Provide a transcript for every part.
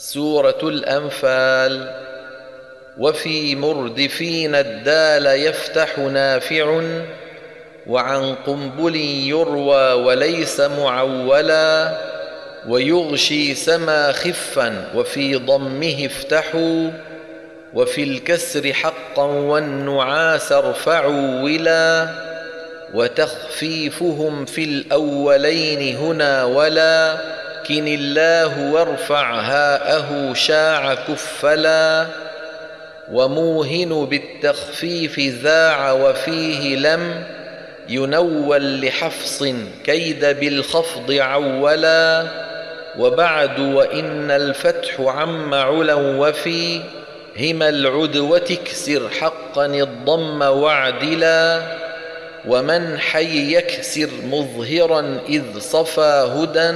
سورة الأنفال. وفي مردفين الدال يفتح نافع وعن قنبل يروى وليس معولا ويغشي سما خفا وفي ضمه افتحوا وفي الكسر حقا والنعاس ارفعوا ولا وتخفيفهم في الأولين هنا ولا كن الله وارفع هاءه شاع كفلا وموهن بالتخفيف ذاع وفيه لم ينول لحفص كيد بالخفض عولا وبعد وإن الفتح عم علا وفي هما العدوة اكسر حقا الضم واعدلا ومن حي يكسر مظهرا إذ صفى هدى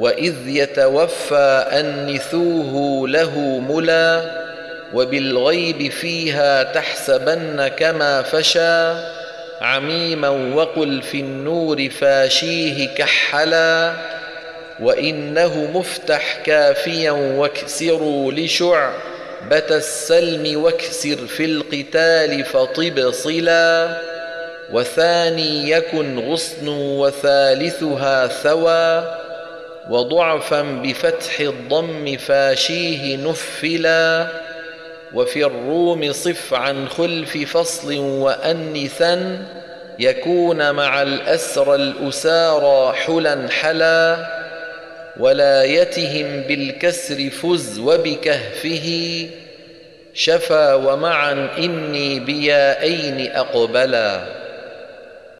وإذ يتوفى أنثوه له ملا وبالغيب فيها تحسبن كما فشى عميما وقل في النور فاشيه كحلا وإنه مفتح كافيا واكسروا لشعبة السلم واكسر في القتال فطب صلا وثاني يكن غصن وثالثها ثوى وضعفا بفتح الضم فاشيه نفلا وفي الروم صف عن خلف فصل وأنثا يكون مع الأسرى الأسارى حلا حلا ولايتهم بالكسر فز وبكهفه شفا ومعا إني بيائين أقبلا.